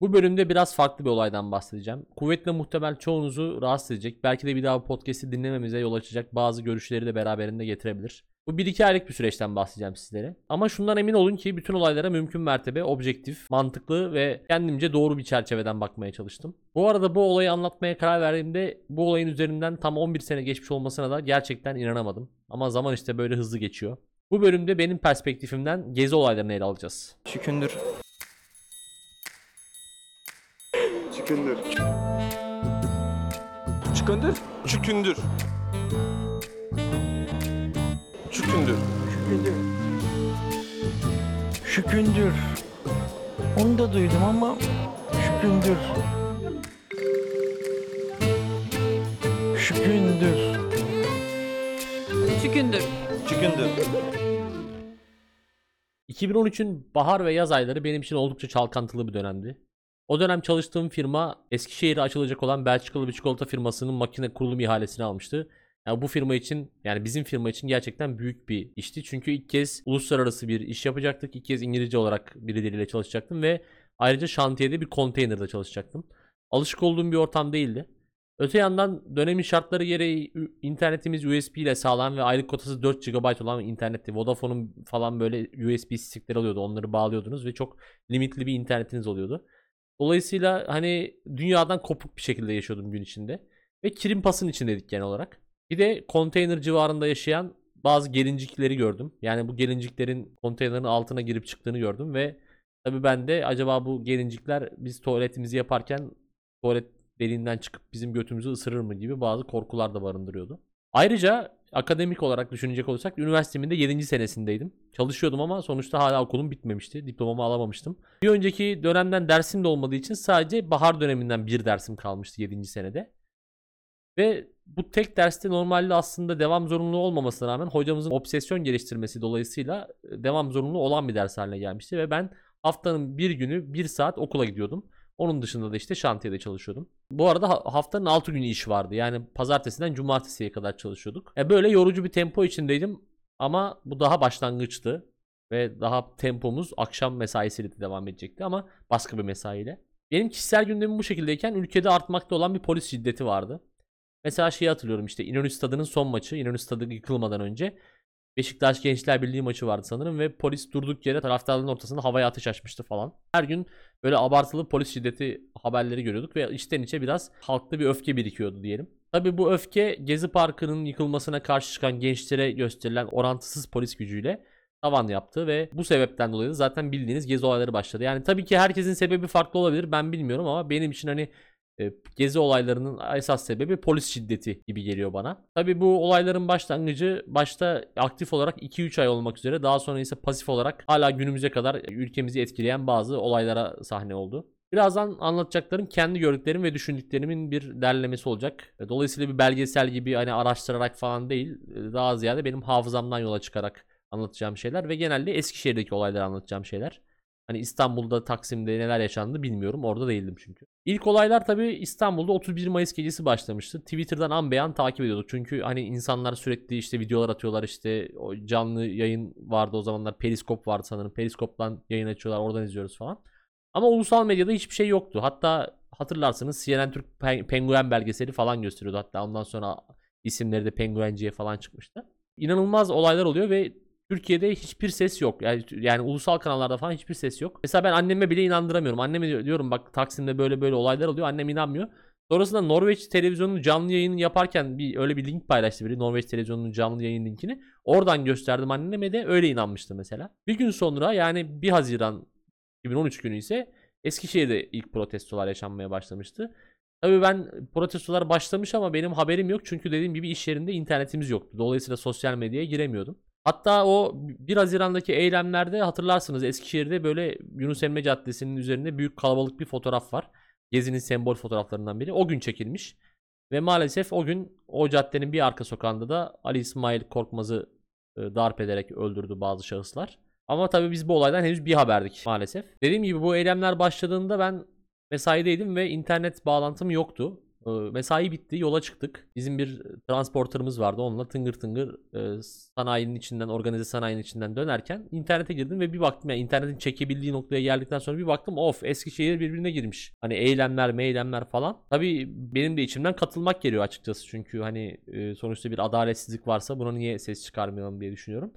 Bu bölümde biraz farklı bir olaydan bahsedeceğim. Kuvvetle muhtemel çoğunuzu rahatsız edecek. Belki de bir daha bu podcast'i dinlememize yol açacak bazı görüşleri de beraberinde getirebilir. Bu 1-2 aylık bir süreçten bahsedeceğim sizlere. Ama şundan emin olun ki bütün olaylara mümkün mertebe objektif, mantıklı ve kendimce doğru bir çerçeveden bakmaya çalıştım. Bu arada bu olayı anlatmaya karar verdiğimde bu olayın üzerinden tam 11 sene geçmiş olmasına da gerçekten inanamadım. Ama zaman işte böyle hızlı geçiyor. Bu bölümde benim perspektifimden gezi olaylarını ele alacağız. Şükündür. Çıkındır. Şükündür. Çükündür. Çükündür. Şükündür. Onu da duydum ama şükündür. Şükündür. Çükündür. Çükündür. 2013'ün bahar ve yaz ayları benim için oldukça çalkantılı bir dönemdi. O dönem çalıştığım firma Eskişehir'e açılacak olan Belçikalı bir çikolata firmasının makine kurulum ihalesini almıştı. Yani bu firma için yani bizim firma için gerçekten büyük bir işti. Çünkü ilk kez uluslararası bir iş yapacaktık. İlk kez İngilizce olarak birileriyle çalışacaktım ve ayrıca şantiyede bir konteynerde çalışacaktım. Alışık olduğum bir ortam değildi. Öte yandan dönemin şartları gereği internetimiz USB ile sağlanan ve aylık kotası 4 GB olan internetti. Vodafone'un falan böyle USB stickleri oluyordu. Onları bağlıyordunuz ve çok limitli bir internetiniz oluyordu. Dolayısıyla hani dünyadan kopuk bir şekilde yaşıyordum gün içinde. Ve kirim pasın içindeydik genel olarak. Bir de konteyner civarında yaşayan bazı gelincikleri gördüm. Yani bu gelinciklerin konteynerin altına girip çıktığını gördüm ve tabii ben de acaba bu gelincikler biz tuvaletimizi yaparken tuvalet deliğinden çıkıp bizim götümüzü ısırır mı gibi bazı korkular da barındırıyordu. Ayrıca akademik olarak düşünecek olursak üniversitemin de 7. senesindeydim. Çalışıyordum ama sonuçta hala okulum bitmemişti. Diplomamı alamamıştım. Bir önceki dönemden dersim de olmadığı için sadece bahar döneminden bir dersim kalmıştı 7. senede. Ve bu tek derste normalde aslında devam zorunluluğu olmamasına rağmen hocamızın obsesyon geliştirmesi dolayısıyla e, devam zorunluluğu olan bir ders haline gelmişti. Ve ben haftanın bir günü bir saat okula gidiyordum. Onun dışında da işte şantiyede çalışıyordum. Bu arada ha- haftanın 6 günü iş vardı. Yani pazartesiden cumartesiye kadar çalışıyorduk. E böyle yorucu bir tempo içindeydim. Ama bu daha başlangıçtı. Ve daha tempomuz akşam mesaisiyle de devam edecekti ama başka bir mesaiyle. Benim kişisel gündemim bu şekildeyken ülkede artmakta olan bir polis şiddeti vardı. Mesela şeyi hatırlıyorum işte İnönü Stadı'nın son maçı. İnönü Stadı yıkılmadan önce. Beşiktaş Gençler Birliği maçı vardı sanırım ve polis durduk yere taraftarların ortasında havaya ateş açmıştı falan. Her gün böyle abartılı polis şiddeti haberleri görüyorduk ve içten içe biraz halkta bir öfke birikiyordu diyelim. Tabii bu öfke Gezi Parkı'nın yıkılmasına karşı çıkan gençlere gösterilen orantısız polis gücüyle tavan yaptı ve bu sebepten dolayı zaten bildiğiniz gezi olayları başladı. Yani tabii ki herkesin sebebi farklı olabilir ben bilmiyorum ama benim için hani gezi olaylarının esas sebebi polis şiddeti gibi geliyor bana. Tabii bu olayların başlangıcı başta aktif olarak 2-3 ay olmak üzere daha sonra ise pasif olarak hala günümüze kadar ülkemizi etkileyen bazı olaylara sahne oldu. Birazdan anlatacaklarım kendi gördüklerim ve düşündüklerimin bir derlemesi olacak. E, Dolayısıyla bir belgesel gibi hani araştırarak falan değil, e, daha ziyade benim hafızamdan yola çıkarak anlatacağım şeyler ve genelde Eskişehir'deki olayları anlatacağım şeyler. Hani İstanbul'da Taksim'de neler yaşandı bilmiyorum. Orada değildim çünkü. İlk olaylar tabii İstanbul'da 31 Mayıs gecesi başlamıştı. Twitter'dan an beyan takip ediyorduk. Çünkü hani insanlar sürekli işte videolar atıyorlar işte o canlı yayın vardı o zamanlar. Periskop vardı sanırım. Periskop'tan yayın açıyorlar. Oradan izliyoruz falan. Ama ulusal medyada hiçbir şey yoktu. Hatta hatırlarsınız CNN Türk Pen- Penguen belgeseli falan gösteriyordu. Hatta ondan sonra isimleri de Penguenciye falan çıkmıştı. İnanılmaz olaylar oluyor ve Türkiye'de hiçbir ses yok. Yani, yani ulusal kanallarda falan hiçbir ses yok. Mesela ben anneme bile inandıramıyorum. Anneme diyor- diyorum bak Taksim'de böyle böyle olaylar oluyor. Annem inanmıyor. Sonrasında Norveç televizyonunun canlı yayını yaparken bir öyle bir link paylaştı biri. Norveç televizyonunun canlı yayın linkini. Oradan gösterdim anneme de öyle inanmıştı mesela. Bir gün sonra yani 1 Haziran 2013 günü ise Eskişehir'de ilk protestolar yaşanmaya başlamıştı. Tabii ben protestolar başlamış ama benim haberim yok. Çünkü dediğim gibi iş yerinde internetimiz yoktu. Dolayısıyla sosyal medyaya giremiyordum. Hatta o 1 Haziran'daki eylemlerde hatırlarsınız Eskişehir'de böyle Yunus Emre Caddesi'nin üzerinde büyük kalabalık bir fotoğraf var. Gezi'nin sembol fotoğraflarından biri. O gün çekilmiş. Ve maalesef o gün o caddenin bir arka sokağında da Ali İsmail Korkmaz'ı e, darp ederek öldürdü bazı şahıslar. Ama tabii biz bu olaydan henüz bir haberdik maalesef. Dediğim gibi bu eylemler başladığında ben mesaideydim ve internet bağlantım yoktu. Mesai bitti yola çıktık. Bizim bir transporterımız vardı onunla tıngır tıngır sanayinin içinden organize sanayinin içinden dönerken internete girdim ve bir baktım yani internetin çekebildiği noktaya geldikten sonra bir baktım of Eskişehir birbirine girmiş. Hani eylemler meylemler falan. Tabii benim de içimden katılmak geliyor açıkçası çünkü hani sonuçta bir adaletsizlik varsa buna niye ses çıkarmayalım diye düşünüyorum.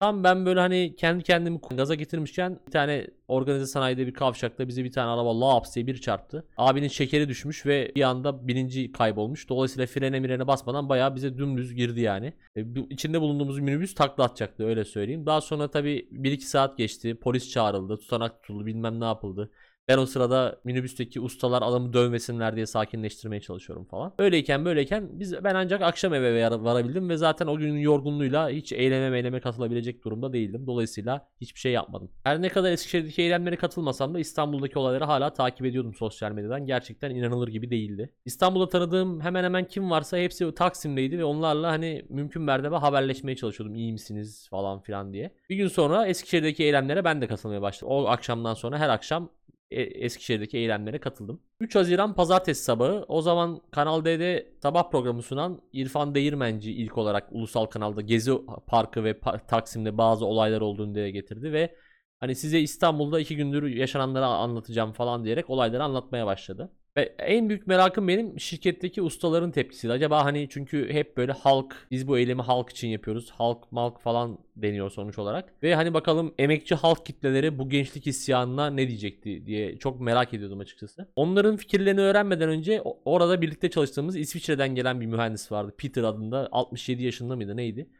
Tam ben böyle hani kendi kendimi gaza getirmişken bir tane organize sanayide bir kavşakta bize bir tane araba laps diye bir çarptı. Abinin şekeri düşmüş ve bir anda bilinci kaybolmuş. Dolayısıyla frene mirene basmadan bayağı bize dümdüz girdi yani. E, bu- içinde bulunduğumuz minibüs takla atacaktı öyle söyleyeyim. Daha sonra tabii 1-2 saat geçti. Polis çağrıldı. Tutanak tutuldu. Bilmem ne yapıldı. Ben o sırada minibüsteki ustalar adamı dövmesinler diye sakinleştirmeye çalışıyorum falan. Öyleyken böyleyken biz ben ancak akşam eve var- varabildim ve zaten o günün yorgunluğuyla hiç eyleme meyleme katılabilecek durumda değildim. Dolayısıyla hiçbir şey yapmadım. Her ne kadar Eskişehir'deki eylemlere katılmasam da İstanbul'daki olayları hala takip ediyordum sosyal medyadan. Gerçekten inanılır gibi değildi. İstanbul'da tanıdığım hemen hemen kim varsa hepsi Taksim'deydi ve onlarla hani mümkün mertebe haberleşmeye çalışıyordum. İyi misiniz falan filan diye. Bir gün sonra Eskişehir'deki eylemlere ben de katılmaya başladım. O akşamdan sonra her akşam Eskişehir'deki eylemlere katıldım. 3 Haziran pazartesi sabahı o zaman Kanal D'de sabah programı sunan İrfan Değirmenci ilk olarak ulusal kanalda Gezi Parkı ve Taksim'de bazı olaylar olduğunu dile getirdi ve hani size İstanbul'da iki gündür yaşananları anlatacağım falan diyerek olayları anlatmaya başladı. Ve en büyük merakım benim şirketteki ustaların tepkisiydi. Acaba hani çünkü hep böyle halk, biz bu eylemi halk için yapıyoruz. Halk malk falan deniyor sonuç olarak. Ve hani bakalım emekçi halk kitleleri bu gençlik isyanına ne diyecekti diye çok merak ediyordum açıkçası. Onların fikirlerini öğrenmeden önce orada birlikte çalıştığımız İsviçre'den gelen bir mühendis vardı. Peter adında 67 yaşında mıydı neydi?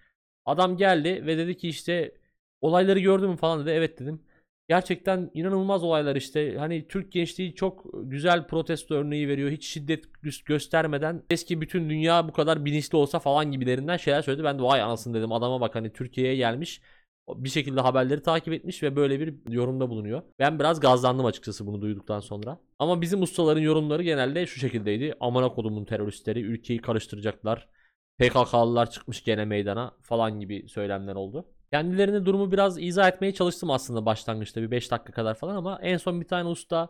Adam geldi ve dedi ki işte olayları gördün mü falan dedi. Evet dedim. Gerçekten inanılmaz olaylar işte. Hani Türk gençliği çok güzel protesto örneği veriyor. Hiç şiddet gö- göstermeden eski bütün dünya bu kadar bilinçli olsa falan gibilerinden şeyler söyledi. Ben de vay anasını dedim. Adama bak hani Türkiye'ye gelmiş. Bir şekilde haberleri takip etmiş ve böyle bir yorumda bulunuyor. Ben biraz gazlandım açıkçası bunu duyduktan sonra. Ama bizim ustaların yorumları genelde şu şekildeydi. Amına kodumun teröristleri ülkeyi karıştıracaklar. PKK'lılar çıkmış gene meydana falan gibi söylemler oldu. Kendilerine durumu biraz izah etmeye çalıştım aslında başlangıçta bir 5 dakika kadar falan ama en son bir tane usta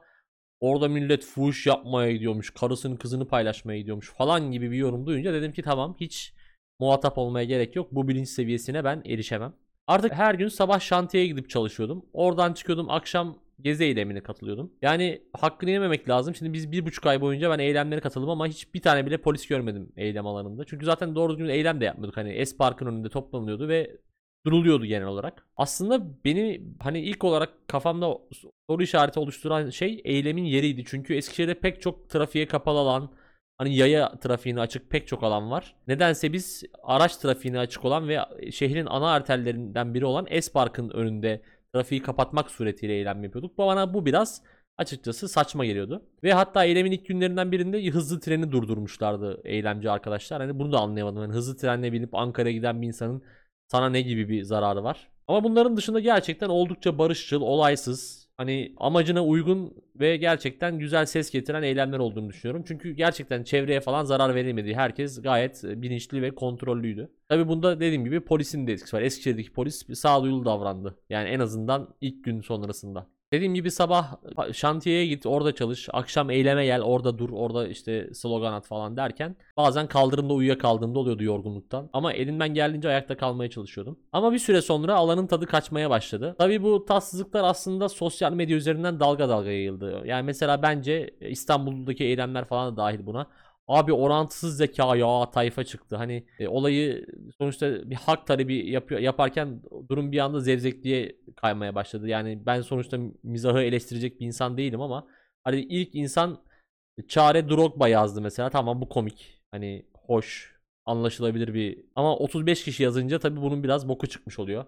orada millet fuhuş yapmaya gidiyormuş, karısını kızını paylaşmaya gidiyormuş falan gibi bir yorum duyunca dedim ki tamam hiç muhatap olmaya gerek yok. Bu bilinç seviyesine ben erişemem. Artık her gün sabah şantiyeye gidip çalışıyordum. Oradan çıkıyordum akşam gezi eylemine katılıyordum. Yani hakkını yememek lazım. Şimdi biz bir buçuk ay boyunca ben eylemlere katıldım ama hiç bir tane bile polis görmedim eylem alanında. Çünkü zaten doğru düzgün eylem de yapmıyorduk. Hani S Park'ın önünde toplanılıyordu ve duruluyordu genel olarak. Aslında beni hani ilk olarak kafamda soru işareti oluşturan şey eylemin yeriydi. Çünkü Eskişehir'de pek çok trafiğe kapalı alan, hani yaya trafiğine açık pek çok alan var. Nedense biz araç trafiğine açık olan ve şehrin ana arterlerinden biri olan S Park'ın önünde trafiği kapatmak suretiyle eylem yapıyorduk. Bu bana bu biraz açıkçası saçma geliyordu. Ve hatta eylemin ilk günlerinden birinde hızlı treni durdurmuşlardı eylemci arkadaşlar. Hani bunu da anlayamadım. Yani hızlı trenle binip Ankara'ya giden bir insanın sana ne gibi bir zararı var? Ama bunların dışında gerçekten oldukça barışçıl, olaysız, hani amacına uygun ve gerçekten güzel ses getiren eylemler olduğunu düşünüyorum. Çünkü gerçekten çevreye falan zarar verilmedi. Herkes gayet bilinçli ve kontrollüydü. Tabi bunda dediğim gibi polisin de etkisi var. Eskişehir'deki polis sağduyulu davrandı. Yani en azından ilk gün sonrasında. Dediğim gibi sabah şantiyeye git orada çalış. Akşam eyleme gel orada dur orada işte slogan at falan derken bazen kaldırımda uyuyakaldığımda oluyordu yorgunluktan. Ama elimden geldiğince ayakta kalmaya çalışıyordum. Ama bir süre sonra alanın tadı kaçmaya başladı. Tabi bu tatsızlıklar aslında sosyal medya üzerinden dalga dalga yayıldı. Yani mesela bence İstanbul'daki eylemler falan da dahil buna. Abi orantısız zeka ya tayfa çıktı. Hani e, olayı sonuçta bir hak talebi yapıyor, yaparken durum bir anda zevzekliğe kaymaya başladı. Yani ben sonuçta mizahı eleştirecek bir insan değilim ama hani ilk insan Çare Drogba yazdı mesela. Tamam bu komik. Hani hoş, anlaşılabilir bir ama 35 kişi yazınca tabii bunun biraz boku çıkmış oluyor.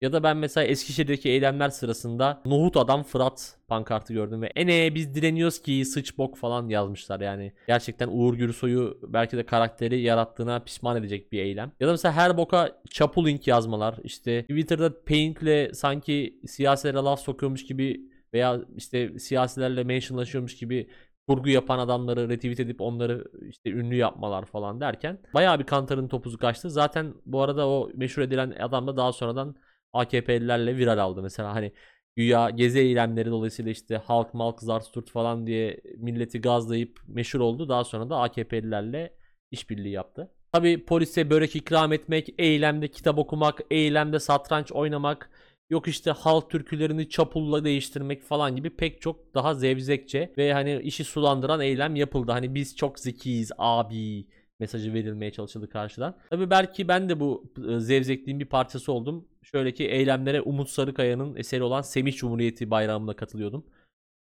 Ya da ben mesela Eskişehir'deki eylemler sırasında Nohut Adam Fırat pankartı gördüm ve ene biz direniyoruz ki sıç bok falan yazmışlar yani. Gerçekten Uğur Gürsoy'u belki de karakteri yarattığına pişman edecek bir eylem. Ya da mesela her boka çapulink yazmalar işte Twitter'da Paint'le sanki siyasilere laf sokuyormuş gibi veya işte siyasilerle mentionlaşıyormuş gibi kurgu yapan adamları retweet edip onları işte ünlü yapmalar falan derken bayağı bir kantarın topuzu kaçtı. Zaten bu arada o meşhur edilen adam da daha sonradan AKP'lilerle viral aldı. Mesela hani Güya gezi eylemleri dolayısıyla işte halk malk zarsturt falan diye milleti gazlayıp meşhur oldu. Daha sonra da AKP'lilerle işbirliği yaptı. Tabi polise börek ikram etmek, eylemde kitap okumak, eylemde satranç oynamak, yok işte halk türkülerini çapulla değiştirmek falan gibi pek çok daha zevzekçe ve hani işi sulandıran eylem yapıldı. Hani biz çok zekiyiz abi mesajı verilmeye çalışıldı karşıdan. Tabi belki ben de bu e, zevzekliğin bir parçası oldum. Şöyle ki eylemlere Umut Sarıkaya'nın eseri olan Semih Cumhuriyeti bayrağımla katılıyordum.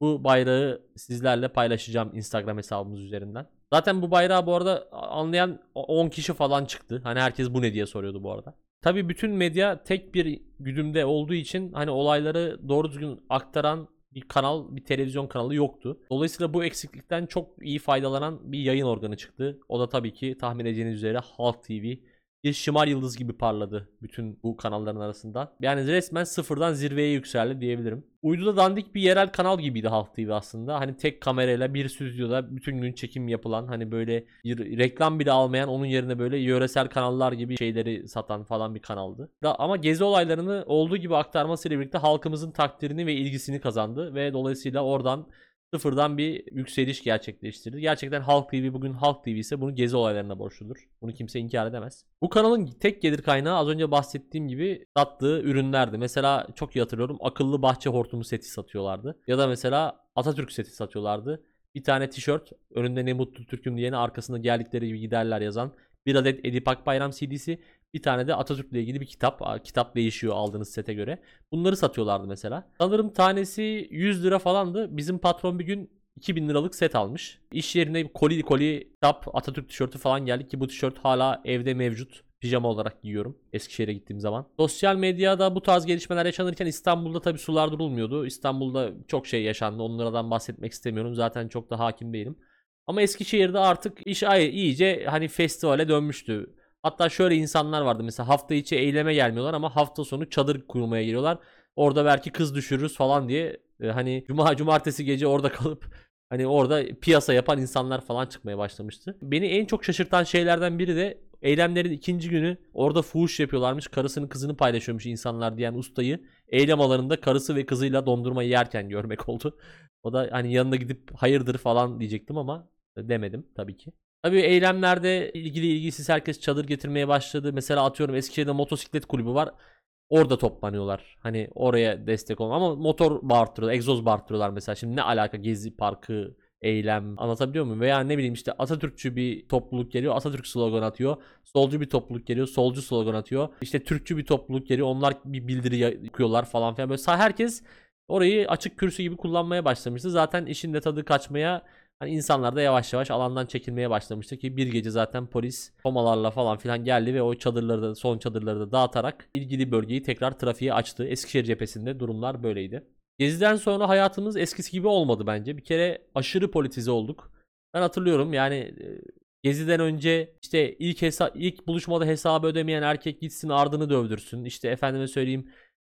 Bu bayrağı sizlerle paylaşacağım Instagram hesabımız üzerinden. Zaten bu bayrağı bu arada anlayan 10 kişi falan çıktı. Hani herkes bu ne diye soruyordu bu arada. Tabii bütün medya tek bir güdümde olduğu için hani olayları doğru düzgün aktaran bir kanal, bir televizyon kanalı yoktu. Dolayısıyla bu eksiklikten çok iyi faydalanan bir yayın organı çıktı. O da tabii ki tahmin edeceğiniz üzere Halk TV. Bir şımar yıldız gibi parladı bütün bu kanalların arasından. Yani resmen sıfırdan zirveye yükseldi diyebilirim. Uyduda dandik bir yerel kanal gibiydi Halk TV aslında. Hani tek kamerayla bir stüdyoda bütün gün çekim yapılan hani böyle bir reklam bile almayan onun yerine böyle yöresel kanallar gibi şeyleri satan falan bir kanaldı. Ama gezi olaylarını olduğu gibi aktarmasıyla birlikte halkımızın takdirini ve ilgisini kazandı ve dolayısıyla oradan sıfırdan bir yükseliş gerçekleştirdi. Gerçekten Halk TV bugün Halk TV ise bunu gezi olaylarına borçludur. Bunu kimse inkar edemez. Bu kanalın tek gelir kaynağı az önce bahsettiğim gibi sattığı ürünlerdi. Mesela çok iyi hatırlıyorum akıllı bahçe hortumu seti satıyorlardı. Ya da mesela Atatürk seti satıyorlardı. Bir tane tişört önünde ne mutlu Türk'üm diyene arkasında geldikleri gibi giderler yazan. Bir adet Edip Akbayram CD'si. Bir tane de Atatürk'le ilgili bir kitap. Kitap değişiyor aldığınız sete göre. Bunları satıyorlardı mesela. Sanırım tanesi 100 lira falandı. Bizim patron bir gün 2000 liralık set almış. İş yerine koli koli kitap Atatürk tişörtü falan geldi ki bu tişört hala evde mevcut. Pijama olarak giyiyorum Eskişehir'e gittiğim zaman. Sosyal medyada bu tarz gelişmeler yaşanırken İstanbul'da tabi sular durulmuyordu. İstanbul'da çok şey yaşandı. Onlardan bahsetmek istemiyorum. Zaten çok da hakim değilim. Ama Eskişehir'de artık iş iyice hani festivale dönmüştü. Hatta şöyle insanlar vardı mesela hafta içi eyleme gelmiyorlar ama hafta sonu çadır kurmaya geliyorlar. Orada belki kız düşürürüz falan diye e, hani cuma cumartesi gece orada kalıp hani orada piyasa yapan insanlar falan çıkmaya başlamıştı. Beni en çok şaşırtan şeylerden biri de eylemlerin ikinci günü orada fuhuş yapıyorlarmış. Karısının kızını paylaşıyormuş insanlar diyen ustayı eylem alanında karısı ve kızıyla dondurma yerken görmek oldu. O da hani yanına gidip hayırdır falan diyecektim ama demedim tabii ki. Tabii eylemlerde ilgili ilgisiz herkes çadır getirmeye başladı. Mesela atıyorum Eskişehir'de motosiklet kulübü var. Orada toplanıyorlar. Hani oraya destek olun. Ama motor bağırtırıyorlar. Egzoz bağırtırıyorlar mesela. Şimdi ne alaka Gezi Parkı, eylem anlatabiliyor muyum? Veya ne bileyim işte Atatürkçü bir topluluk geliyor. Atatürk slogan atıyor. Solcu bir topluluk geliyor. Solcu slogan atıyor. İşte Türkçü bir topluluk geliyor. Onlar bir bildiri yakıyorlar falan filan. Böyle herkes orayı açık kürsü gibi kullanmaya başlamıştı. Zaten işin de tadı kaçmaya Hani insanlar da yavaş yavaş alandan çekilmeye başlamıştı ki bir gece zaten polis komalarla falan filan geldi ve o çadırları da son çadırları da dağıtarak ilgili bölgeyi tekrar trafiğe açtı. Eskişehir cephesinde durumlar böyleydi. Geziden sonra hayatımız eskisi gibi olmadı bence. Bir kere aşırı politize olduk. Ben hatırlıyorum yani e, Geziden önce işte ilk hesa ilk buluşmada hesabı ödemeyen erkek gitsin ardını dövdürsün. İşte efendime söyleyeyim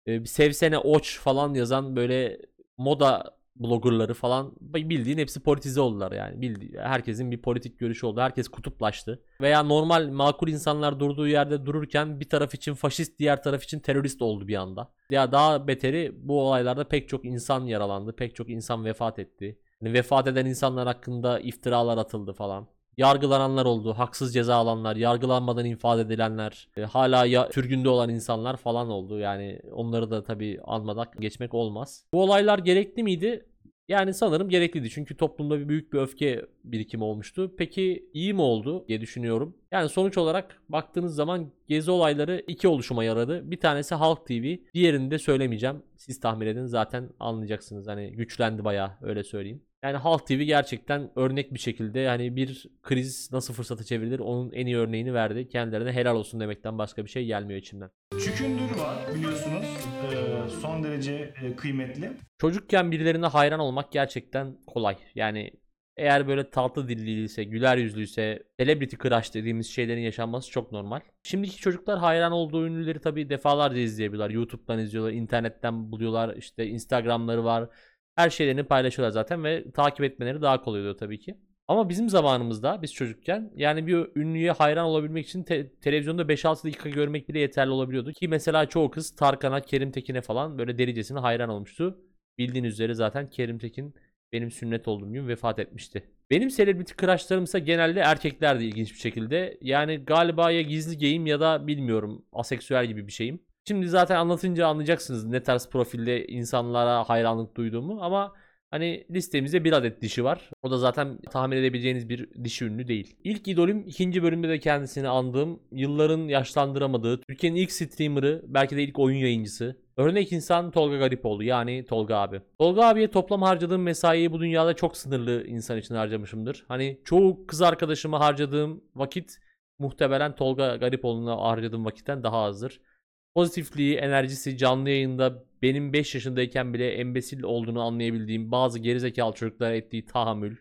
e, sevsene oç falan yazan böyle moda bloggerları falan bildiğin hepsi politize oldular yani. Bildi, herkesin bir politik görüşü oldu. Herkes kutuplaştı. Veya normal makul insanlar durduğu yerde dururken bir taraf için faşist diğer taraf için terörist oldu bir anda. Ya daha beteri bu olaylarda pek çok insan yaralandı. Pek çok insan vefat etti. Yani vefat eden insanlar hakkında iftiralar atıldı falan. Yargılananlar oldu, haksız ceza alanlar, yargılanmadan infaz edilenler, e, hala ya, sürgünde olan insanlar falan oldu. Yani onları da tabii anmadan geçmek olmaz. Bu olaylar gerekli miydi? Yani sanırım gerekliydi. Çünkü toplumda bir büyük bir öfke birikimi olmuştu. Peki iyi mi oldu diye düşünüyorum. Yani sonuç olarak baktığınız zaman gezi olayları iki oluşuma yaradı. Bir tanesi Halk TV. Diğerini de söylemeyeceğim. Siz tahmin edin zaten anlayacaksınız. Hani güçlendi bayağı öyle söyleyeyim. Yani Halk TV gerçekten örnek bir şekilde hani bir kriz nasıl fırsata çevrilir onun en iyi örneğini verdi. Kendilerine helal olsun demekten başka bir şey gelmiyor içimden. Çükündür var biliyorsunuz. Ee, son derece e, kıymetli. Çocukken birilerine hayran olmak gerçekten kolay. Yani eğer böyle tatlı dilliyse, güler yüzlüyse, celebrity crush dediğimiz şeylerin yaşanması çok normal. Şimdiki çocuklar hayran olduğu ünlüleri tabii defalarca izleyebiliyorlar. YouTube'dan izliyorlar, internetten buluyorlar, işte Instagram'ları var. Her şeylerini paylaşıyorlar zaten ve takip etmeleri daha kolay oluyor tabii ki. Ama bizim zamanımızda biz çocukken yani bir ünlüye hayran olabilmek için te- televizyonda 5-6 dakika görmek bile yeterli olabiliyordu. Ki mesela çoğu kız Tarkan'a, Kerim Tekin'e falan böyle delicesine hayran olmuştu. Bildiğin üzere zaten Kerim Tekin benim sünnet olduğum gün vefat etmişti. Benim celebrity crushlarım ise genelde erkeklerdi ilginç bir şekilde. Yani galiba ya gizli geyim ya da bilmiyorum aseksüel gibi bir şeyim. Şimdi zaten anlatınca anlayacaksınız ne tarz profilde insanlara hayranlık duyduğumu ama hani listemizde bir adet dişi var. O da zaten tahmin edebileceğiniz bir dişi ünlü değil. İlk idolüm ikinci bölümde de kendisini andığım, yılların yaşlandıramadığı, Türkiye'nin ilk streamer'ı, belki de ilk oyun yayıncısı. Örnek insan Tolga Garipoğlu yani Tolga abi. Tolga abiye toplam harcadığım mesaiyi bu dünyada çok sınırlı insan için harcamışımdır. Hani çoğu kız arkadaşıma harcadığım vakit muhtemelen Tolga Garipoğlu'na harcadığım vakitten daha azdır. Pozitifliği, enerjisi canlı yayında benim 5 yaşındayken bile embesil olduğunu anlayabildiğim bazı gerizekalı çocuklara ettiği tahammül.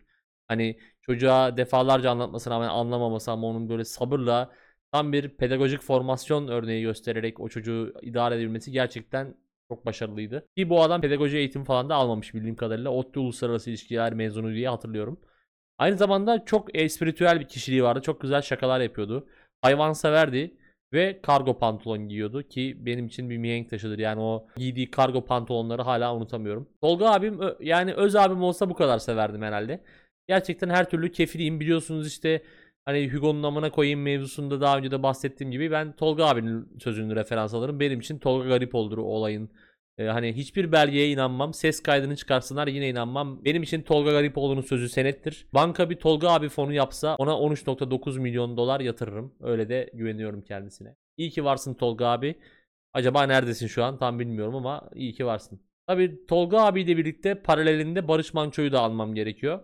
Hani çocuğa defalarca anlatmasına rağmen anlamaması ama onun böyle sabırla tam bir pedagojik formasyon örneği göstererek o çocuğu idare edebilmesi gerçekten çok başarılıydı. Ki bu adam pedagoji eğitimi falan da almamış bildiğim kadarıyla. ODTÜ Uluslararası İlişkiler mezunu diye hatırlıyorum. Aynı zamanda çok espritüel bir kişiliği vardı. Çok güzel şakalar yapıyordu. Hayvanseverdi ve kargo pantolon giyiyordu ki benim için bir mihenk taşıdır. Yani o giydiği kargo pantolonları hala unutamıyorum. Tolga abim yani öz abim olsa bu kadar severdim herhalde. Gerçekten her türlü kefiliyim biliyorsunuz işte hani Hugo'nun amına koyayım mevzusunda daha önce de bahsettiğim gibi ben Tolga abinin sözünü referans alırım. Benim için Tolga garip olur o olayın. Ee, hani hiçbir belgeye inanmam. Ses kaydını çıkarsınlar yine inanmam. Benim için Tolga Garipoğlu'nun sözü senettir. Banka bir Tolga abi fonu yapsa ona 13.9 milyon dolar yatırırım. Öyle de güveniyorum kendisine. İyi ki varsın Tolga abi. Acaba neredesin şu an tam bilmiyorum ama iyi ki varsın. Tabii Tolga abiyle birlikte paralelinde Barış Manço'yu da almam gerekiyor.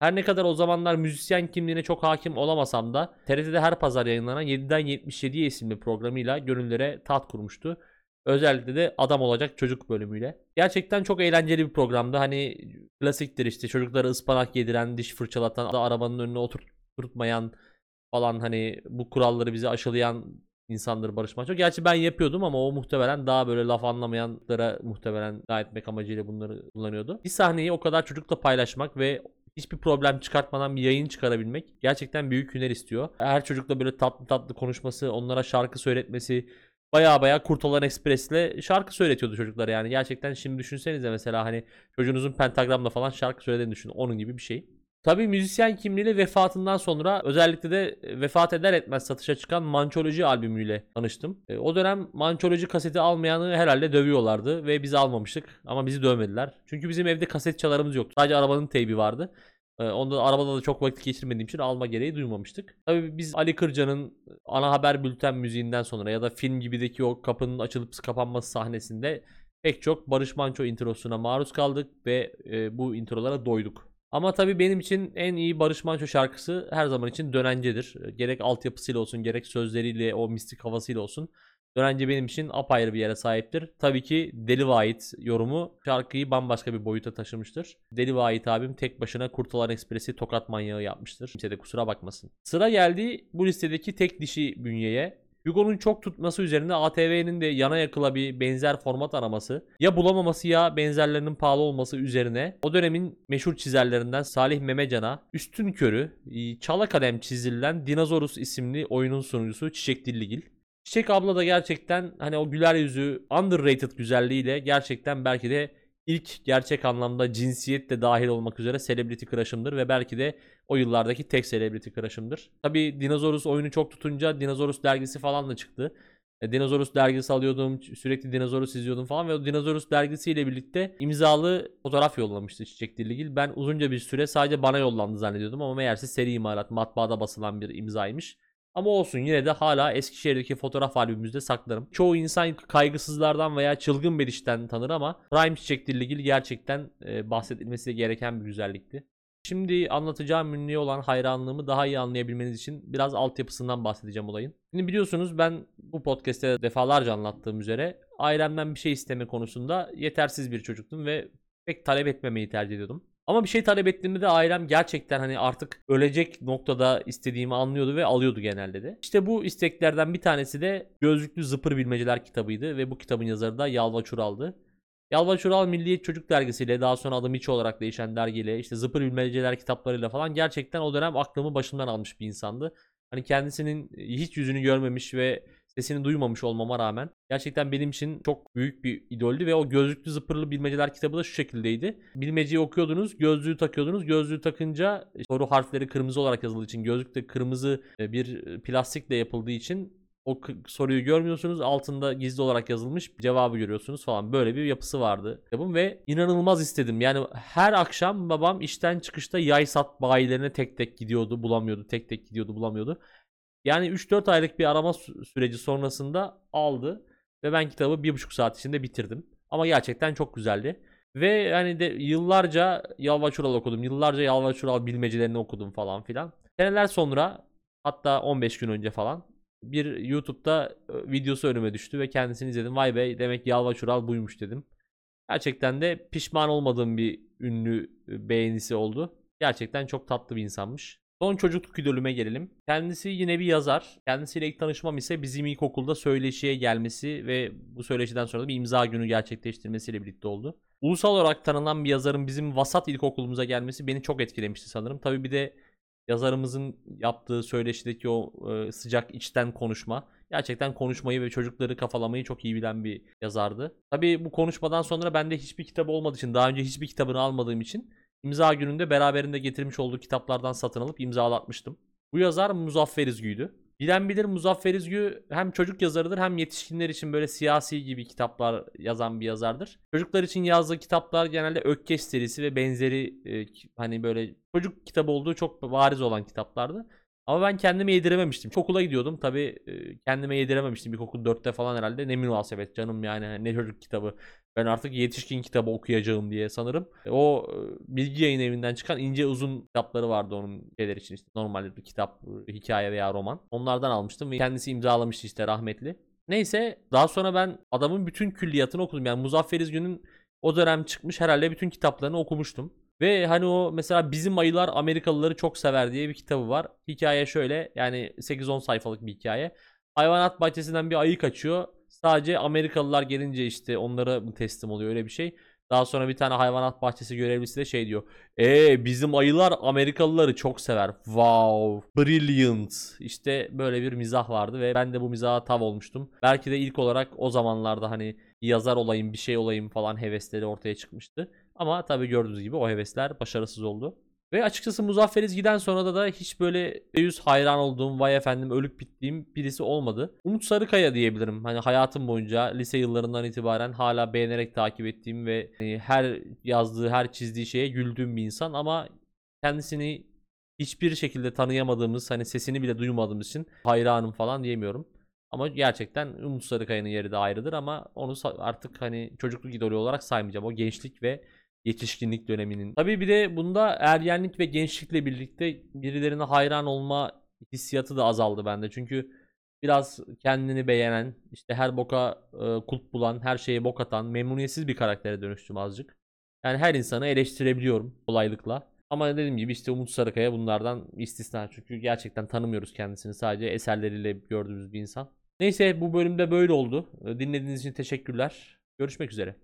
Her ne kadar o zamanlar müzisyen kimliğine çok hakim olamasam da TRT'de her pazar yayınlanan 7'den 77'ye isimli programıyla gönüllere taht kurmuştu. Özellikle de adam olacak çocuk bölümüyle. Gerçekten çok eğlenceli bir programdı. Hani klasiktir işte çocuklara ıspanak yediren, diş fırçalatan, arabanın önüne oturtmayan falan hani bu kuralları bize aşılayan insandır Barış Manço. Gerçi ben yapıyordum ama o muhtemelen daha böyle laf anlamayanlara muhtemelen daha etmek amacıyla bunları kullanıyordu. Bir sahneyi o kadar çocukla paylaşmak ve hiçbir problem çıkartmadan bir yayın çıkarabilmek gerçekten büyük hüner istiyor. Her çocukla böyle tatlı tatlı konuşması, onlara şarkı söyletmesi, baya baya Kurtolan Express'le şarkı söyletiyordu çocuklara yani. Gerçekten şimdi düşünsenize mesela hani çocuğunuzun pentagramla falan şarkı söylediğini düşünün. Onun gibi bir şey. Tabii müzisyen kimliğiyle vefatından sonra özellikle de vefat eder etmez satışa çıkan Mançoloji albümüyle tanıştım. E, O dönem Mançoloji kaseti almayanı herhalde dövüyorlardı ve biz almamıştık ama bizi dövmediler. Çünkü bizim evde kaset çalarımız yoktu. Sadece arabanın teybi vardı. E, Onda arabada da çok vakit geçirmediğim için alma gereği duymamıştık. Tabii biz Ali Kırca'nın ana haber bülten müziğinden sonra ya da film gibideki o kapının açılıp kapanması sahnesinde pek çok Barış Manço introsuna maruz kaldık ve e, bu introlara doyduk. Ama tabii benim için en iyi Barış Manço şarkısı her zaman için Dönence'dir. Gerek altyapısıyla olsun gerek sözleriyle o mistik havasıyla olsun. Dönence benim için apayrı bir yere sahiptir. Tabii ki Deli Vahit yorumu şarkıyı bambaşka bir boyuta taşımıştır. Deli Vahit abim tek başına Kurtalan Ekspresi tokat manyağı yapmıştır. Kimse de kusura bakmasın. Sıra geldi bu listedeki tek dişi bünyeye. Hugo'nun çok tutması üzerine ATV'nin de yana yakıla bir benzer format araması ya bulamaması ya benzerlerinin pahalı olması üzerine o dönemin meşhur çizerlerinden Salih Memecan'a üstün körü çala kalem çizilen Dinozorus isimli oyunun sunucusu Çiçek Dilligil. Çiçek abla da gerçekten hani o güler yüzü underrated güzelliğiyle gerçekten belki de ilk gerçek anlamda cinsiyet de dahil olmak üzere celebrity crush'ımdır ve belki de o yıllardaki tek celebrity crush'ımdır. Tabi Dinosaurus oyunu çok tutunca Dinosaurus dergisi falan da çıktı. E, Dinosaurus dergisi alıyordum, sürekli Dinosaurus izliyordum falan ve o Dinosaurus dergisiyle birlikte imzalı fotoğraf yollamıştı Çiçek Dilligil. Ben uzunca bir süre sadece bana yollandı zannediyordum ama meğerse seri imalat, matbaada basılan bir imzaymış. Ama olsun yine de hala Eskişehir'deki fotoğraf albümümüzde saklarım. Çoğu insan kaygısızlardan veya çılgın bedişten tanır ama Prime Çiçek Dilligil gerçekten e, bahsedilmesi gereken bir güzellikti. Şimdi anlatacağım ünlüye olan hayranlığımı daha iyi anlayabilmeniz için biraz altyapısından bahsedeceğim olayın. Şimdi biliyorsunuz ben bu podcast'te defalarca anlattığım üzere ailemden bir şey isteme konusunda yetersiz bir çocuktum ve pek talep etmemeyi tercih ediyordum. Ama bir şey talep ettiğimde de ailem gerçekten hani artık ölecek noktada istediğimi anlıyordu ve alıyordu genelde de. İşte bu isteklerden bir tanesi de Gözlüklü Zıpır Bilmeceler kitabıydı ve bu kitabın yazarı da Yalva Çural'dı. Yalvaç Ural Milliyet Çocuk Dergisiyle daha sonra adı Miço olarak değişen dergiyle işte Zıpır Bilmeceler kitaplarıyla falan gerçekten o dönem aklımı başımdan almış bir insandı. Hani kendisinin hiç yüzünü görmemiş ve sesini duymamış olmama rağmen gerçekten benim için çok büyük bir idoldü ve o gözlüklü zıpırlı bilmeceler kitabı da şu şekildeydi. Bilmeceyi okuyordunuz, gözlüğü takıyordunuz. Gözlüğü takınca soru harfleri kırmızı olarak yazıldığı için, gözlük de kırmızı e, bir plastikle yapıldığı için o soruyu görmüyorsunuz. Altında gizli olarak yazılmış cevabı görüyorsunuz falan. Böyle bir yapısı vardı kitabın ve inanılmaz istedim. Yani her akşam babam işten çıkışta yay sat bayilerine tek tek gidiyordu, bulamıyordu. Tek tek gidiyordu, bulamıyordu. Yani 3-4 aylık bir arama sü- süreci sonrasında aldı ve ben kitabı 1,5 saat içinde bitirdim. Ama gerçekten çok güzeldi. Ve yani de yıllarca Yalvaç Ural okudum. Yıllarca Yalvaç Ural bilmecelerini okudum falan filan. Seneler sonra hatta 15 gün önce falan bir YouTube'da videosu önüme düştü ve kendisini izledim. Vay be demek Yalvaç Ural buymuş dedim. Gerçekten de pişman olmadığım bir ünlü beğenisi oldu. Gerçekten çok tatlı bir insanmış. Son çocukluk idolüme gelelim. Kendisi yine bir yazar. Kendisiyle ilk tanışmam ise bizim ilkokulda söyleşiye gelmesi ve bu söyleşiden sonra da bir imza günü gerçekleştirmesiyle birlikte oldu. Ulusal olarak tanınan bir yazarın bizim vasat ilkokulumuza gelmesi beni çok etkilemişti sanırım. Tabii bir de yazarımızın yaptığı söyleşideki o e, sıcak içten konuşma. Gerçekten konuşmayı ve çocukları kafalamayı çok iyi bilen bir yazardı. Tabii bu konuşmadan sonra bende hiçbir kitabı olmadığı için, daha önce hiçbir kitabını almadığım için imza gününde beraberinde getirmiş olduğu kitaplardan satın alıp imzalatmıştım. Bu yazar Muzaffer İzgü'ydü. Bilen bilir Muzaffer İzgü hem çocuk yazarıdır hem yetişkinler için böyle siyasi gibi kitaplar yazan bir yazardır. Çocuklar için yazdığı kitaplar genelde Ökkeş serisi ve benzeri e, hani böyle çocuk kitabı olduğu çok bariz olan kitaplardı. Ama ben kendime yedirememiştim. Okula gidiyordum tabii e, kendime yedirememiştim. İlkokul 4'te falan herhalde. Ne münasebet canım yani ne çocuk kitabı. Ben artık yetişkin kitabı okuyacağım diye sanırım. E, O e, bilgi yayın evinden çıkan ince uzun kitapları vardı onun şeyler için işte normal bir kitap, hikaye veya roman. Onlardan almıştım ve kendisi imzalamıştı işte rahmetli. Neyse daha sonra ben adamın bütün külliyatını okudum. Yani Muzaffer İzgün'ün o dönem çıkmış herhalde bütün kitaplarını okumuştum. Ve hani o mesela Bizim Ayılar Amerikalıları Çok Sever diye bir kitabı var. Hikaye şöyle yani 8-10 sayfalık bir hikaye. Hayvanat bahçesinden bir ayı kaçıyor. Sadece Amerikalılar gelince işte onlara teslim oluyor öyle bir şey. Daha sonra bir tane hayvanat bahçesi görevlisi de şey diyor. Ee bizim ayılar Amerikalıları çok sever. Wow. Brilliant. İşte böyle bir mizah vardı ve ben de bu mizaha tav olmuştum. Belki de ilk olarak o zamanlarda hani yazar olayım bir şey olayım falan hevesleri ortaya çıkmıştı. Ama tabii gördüğünüz gibi o hevesler başarısız oldu. Ve açıkçası Muzaffer İzgi'den sonra da, hiç böyle yüz hayran olduğum vay efendim ölüp bittiğim birisi olmadı. Umut Sarıkaya diyebilirim. Hani hayatım boyunca lise yıllarından itibaren hala beğenerek takip ettiğim ve e, her yazdığı, her çizdiği şeye güldüğüm bir insan ama kendisini hiçbir şekilde tanıyamadığımız, hani sesini bile duymadığımız için hayranım falan diyemiyorum. Ama gerçekten Umut Sarıkaya'nın yeri de ayrıdır ama onu artık hani çocukluk idolü olarak saymayacağım. O gençlik ve yetişkinlik döneminin. Tabii bir de bunda ergenlik ve gençlikle birlikte birilerine hayran olma hissiyatı da azaldı bende. Çünkü biraz kendini beğenen, işte her boka e, kulp bulan, her şeye bok atan, memnuniyetsiz bir karaktere dönüştüm azıcık. Yani her insanı eleştirebiliyorum kolaylıkla. Ama dediğim gibi işte Umut Sarıkaya bunlardan istisna. Çünkü gerçekten tanımıyoruz kendisini. Sadece eserleriyle gördüğümüz bir insan. Neyse bu bölümde böyle oldu. Dinlediğiniz için teşekkürler. Görüşmek üzere.